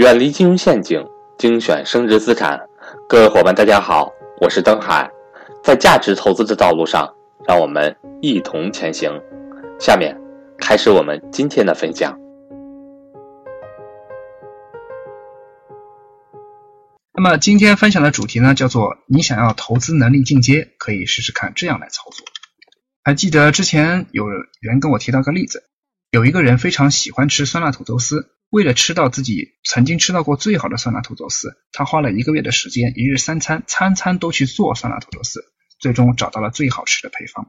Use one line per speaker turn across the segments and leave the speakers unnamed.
远离金融陷阱，精选升值资产。各位伙伴，大家好，我是登海。在价值投资的道路上，让我们一同前行。下面开始我们今天的分享。
那么今天分享的主题呢，叫做你想要投资能力进阶，可以试试看这样来操作。还记得之前有人跟我提到个例子，有一个人非常喜欢吃酸辣土豆丝。为了吃到自己曾经吃到过最好的酸辣土豆丝，他花了一个月的时间，一日三餐，餐餐都去做酸辣土豆丝，最终找到了最好吃的配方。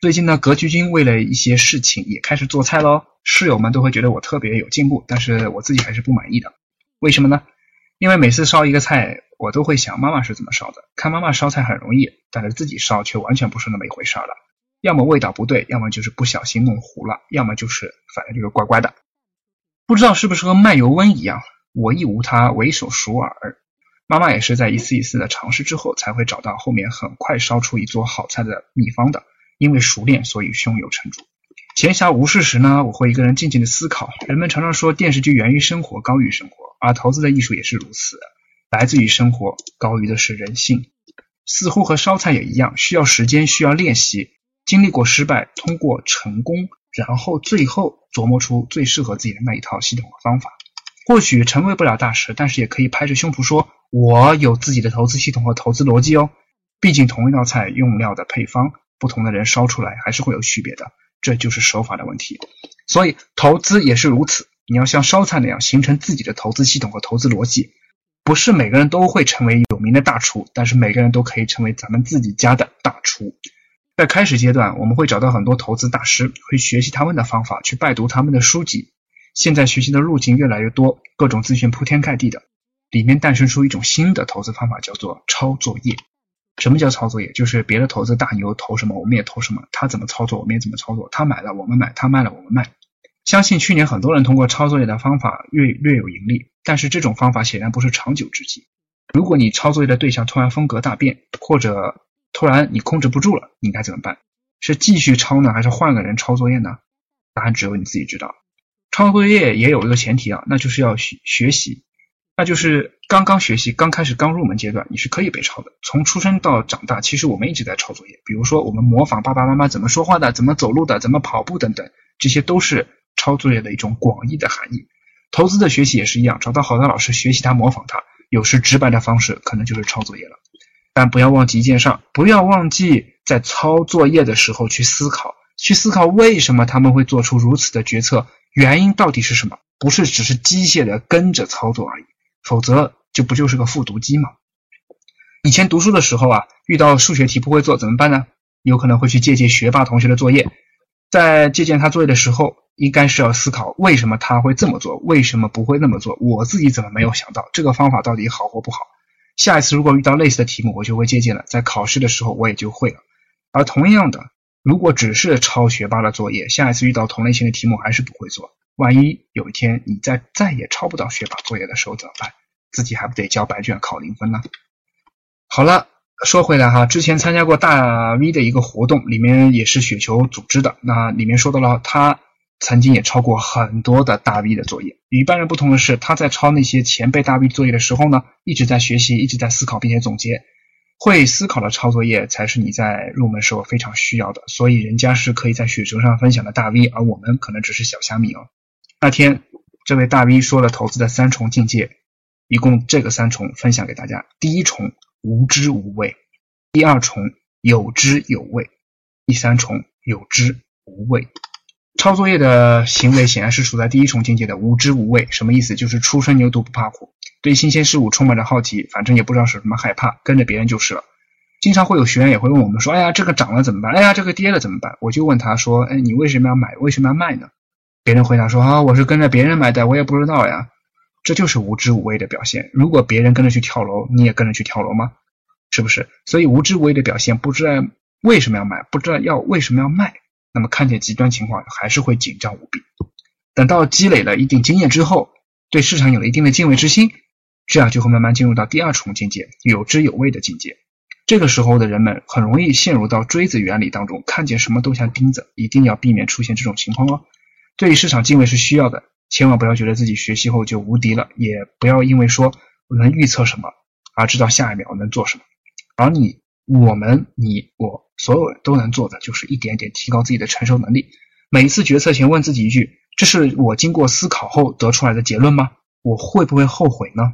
最近呢，格局君为了一些事情也开始做菜喽，室友们都会觉得我特别有进步，但是我自己还是不满意的。为什么呢？因为每次烧一个菜，我都会想妈妈是怎么烧的，看妈妈烧菜很容易，但是自己烧却完全不是那么一回事了，要么味道不对，要么就是不小心弄糊了，要么就是反正就是怪怪的。不知道是不是和卖油翁一样，我亦无他，唯手熟耳。妈妈也是在一次一次的尝试之后，才会找到后面很快烧出一桌好菜的秘方的。因为熟练，所以胸有成竹。闲暇无事时呢，我会一个人静静的思考。人们常常说电视剧源于生活，高于生活，而投资的艺术也是如此，来自于生活，高于的是人性。似乎和烧菜也一样，需要时间，需要练习，经历过失败，通过成功。然后最后琢磨出最适合自己的那一套系统和方法。或许成为不了大师，但是也可以拍着胸脯说：“我有自己的投资系统和投资逻辑哦。”毕竟同一道菜用料的配方，不同的人烧出来还是会有区别的，这就是手法的问题。所以投资也是如此，你要像烧菜那样形成自己的投资系统和投资逻辑。不是每个人都会成为有名的大厨，但是每个人都可以成为咱们自己家的大厨。在开始阶段，我们会找到很多投资大师，会学习他们的方法，去拜读他们的书籍。现在学习的路径越来越多，各种资讯铺天盖地的，里面诞生出一种新的投资方法，叫做抄作业。什么叫抄作业？就是别的投资大牛投什么，我们也投什么；他怎么操作，我们也怎么操作；他买了，我们买；他卖了，我们卖。相信去年很多人通过抄作业的方法略略有盈利，但是这种方法显然不是长久之计。如果你抄作业的对象突然风格大变，或者突然你控制不住了，你该怎么办？是继续抄呢，还是换个人抄作业呢？答案只有你自己知道。抄作业也有一个前提啊，那就是要学学习，那就是刚刚学习、刚开始、刚入门阶段，你是可以被抄的。从出生到长大，其实我们一直在抄作业。比如说，我们模仿爸爸妈妈怎么说话的、怎么走路的、怎么跑步等等，这些都是抄作业的一种广义的含义。投资的学习也是一样，找到好的老师学习他、模仿他，有时直白的方式可能就是抄作业了。但不要忘记一件事，不要忘记在抄作业的时候去思考，去思考为什么他们会做出如此的决策，原因到底是什么？不是只是机械的跟着操作而已，否则就不就是个复读机吗？以前读书的时候啊，遇到数学题不会做怎么办呢？有可能会去借鉴学霸同学的作业，在借鉴他作业的时候，应该是要思考为什么他会这么做，为什么不会那么做？我自己怎么没有想到这个方法到底好或不好？下一次如果遇到类似的题目，我就会借鉴了，在考试的时候我也就会了。而同样的，如果只是抄学霸的作业，下一次遇到同类型的题目还是不会做。万一有一天你再再也抄不到学霸作业的时候怎么办？自己还不得交白卷考零分呢？好了，说回来哈，之前参加过大 V 的一个活动，里面也是雪球组织的，那里面说到了他。曾经也抄过很多的大 V 的作业，与一般人不同的是，他在抄那些前辈大 V 作业的时候呢，一直在学习，一直在思考，并且总结。会思考的抄作业才是你在入门时候非常需要的。所以人家是可以在雪球上分享的大 V，而我们可能只是小虾米哦。那天这位大 V 说了投资的三重境界，一共这个三重分享给大家：第一重无知无畏，第二重有知有畏，第三重有知无畏。抄作业的行为显然是处在第一重境界的无知无畏，什么意思？就是初生牛犊不怕虎，对新鲜事物充满了好奇，反正也不知道是什么害怕，跟着别人就是了。经常会有学员也会问我们说：“哎呀，这个涨了怎么办？哎呀，这个跌了怎么办？”我就问他说：“哎，你为什么要买？为什么要卖呢？”别人回答说：“啊，我是跟着别人买的，我也不知道呀。”这就是无知无畏的表现。如果别人跟着去跳楼，你也跟着去跳楼吗？是不是？所以无知无畏的表现，不知道为什么要买，不知道要为什么要卖。那么看见极端情况还是会紧张无比。等到积累了一定经验之后，对市场有了一定的敬畏之心，这样就会慢慢进入到第二重境界，有知有畏的境界。这个时候的人们很容易陷入到锥子原理当中，看见什么都像钉子，一定要避免出现这种情况哦。对于市场敬畏是需要的，千万不要觉得自己学习后就无敌了，也不要因为说我能预测什么而知道下一秒能做什么。而你、我们、你、我，所有人都能做的就是一点点提高自己的承受能力。每一次决策前问自己一句：这是我经过思考后得出来的结论吗？我会不会后悔呢？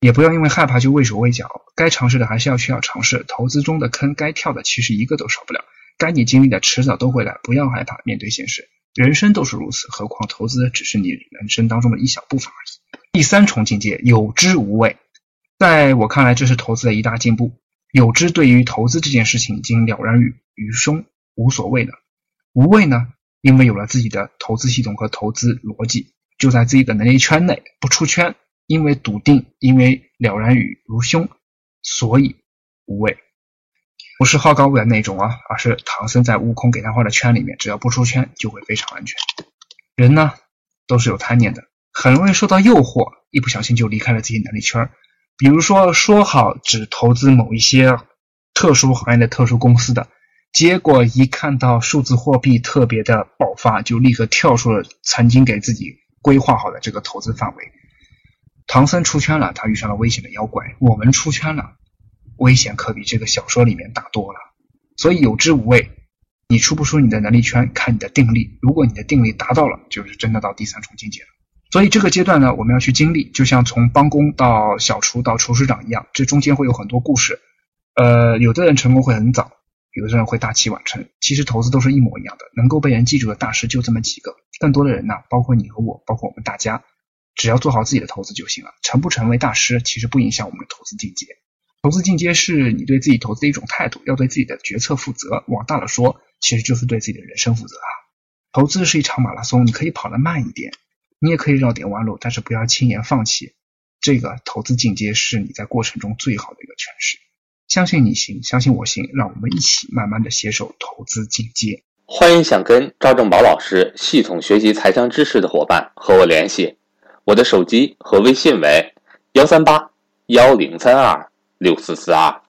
也不要因为害怕就畏手畏脚，该尝试的还是要去要尝试。投资中的坑，该跳的其实一个都少不了。该你经历的迟早都会来，不要害怕面对现实。人生都是如此，何况投资只是你人生当中的一小部分而已。第三重境界，有知无畏，在我看来，这是投资的一大进步。有知对于投资这件事情已经了然于于胸，无所谓了。无畏呢？因为有了自己的投资系统和投资逻辑，就在自己的能力圈内，不出圈。因为笃定，因为了然于如胸，所以无畏。不是好高骛远那种啊，而是唐僧在悟空给他画的圈里面，只要不出圈，就会非常安全。人呢，都是有贪念的，很容易受到诱惑，一不小心就离开了自己能力圈。比如说，说好只投资某一些特殊行业的特殊公司的，结果一看到数字货币特别的爆发，就立刻跳出了曾经给自己规划好的这个投资范围。唐僧出圈了，他遇上了危险的妖怪；我们出圈了，危险可比这个小说里面大多了。所以有知无畏，你出不出你的能力圈，看你的定力。如果你的定力达到了，就是真的到第三重境界了。所以这个阶段呢，我们要去经历，就像从帮工到小厨到厨师长一样，这中间会有很多故事。呃，有的人成功会很早，有的人会大器晚成。其实投资都是一模一样的，能够被人记住的大师就这么几个。更多的人呢，包括你和我，包括我们大家。只要做好自己的投资就行了，成不成为大师其实不影响我们的投资进阶。投资进阶是你对自己投资的一种态度，要对自己的决策负责。往大了说，其实就是对自己的人生负责啊。投资是一场马拉松，你可以跑得慢一点，你也可以绕点弯路，但是不要轻言放弃。这个投资进阶是你在过程中最好的一个诠释。相信你行，相信我行，让我们一起慢慢的携手投资进阶。
欢迎想跟赵正宝老师系统学习财商知识的伙伴和我联系。我的手机和微信为幺三八幺零三二六四四二。